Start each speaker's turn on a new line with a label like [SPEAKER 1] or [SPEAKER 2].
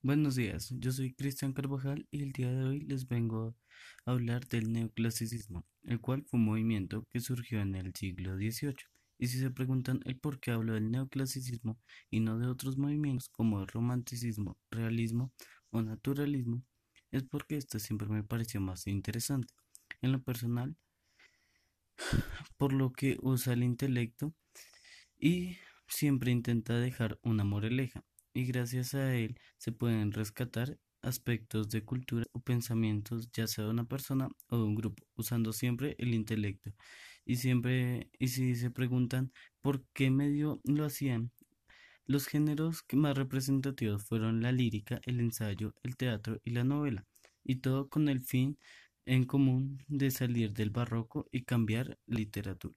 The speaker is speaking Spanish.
[SPEAKER 1] Buenos días, yo soy Cristian Carvajal y el día de hoy les vengo a hablar del neoclasicismo, el cual fue un movimiento que surgió en el siglo XVIII. Y si se preguntan el por qué hablo del neoclasicismo y no de otros movimientos como el romanticismo, realismo o naturalismo, es porque esto siempre me pareció más interesante. En lo personal, por lo que usa el intelecto y siempre intenta dejar una moraleja y gracias a él se pueden rescatar aspectos de cultura o pensamientos ya sea de una persona o de un grupo, usando siempre el intelecto. Y siempre, y si se preguntan por qué medio lo hacían, los géneros más representativos fueron la lírica, el ensayo, el teatro y la novela, y todo con el fin en común de salir del barroco y cambiar literatura.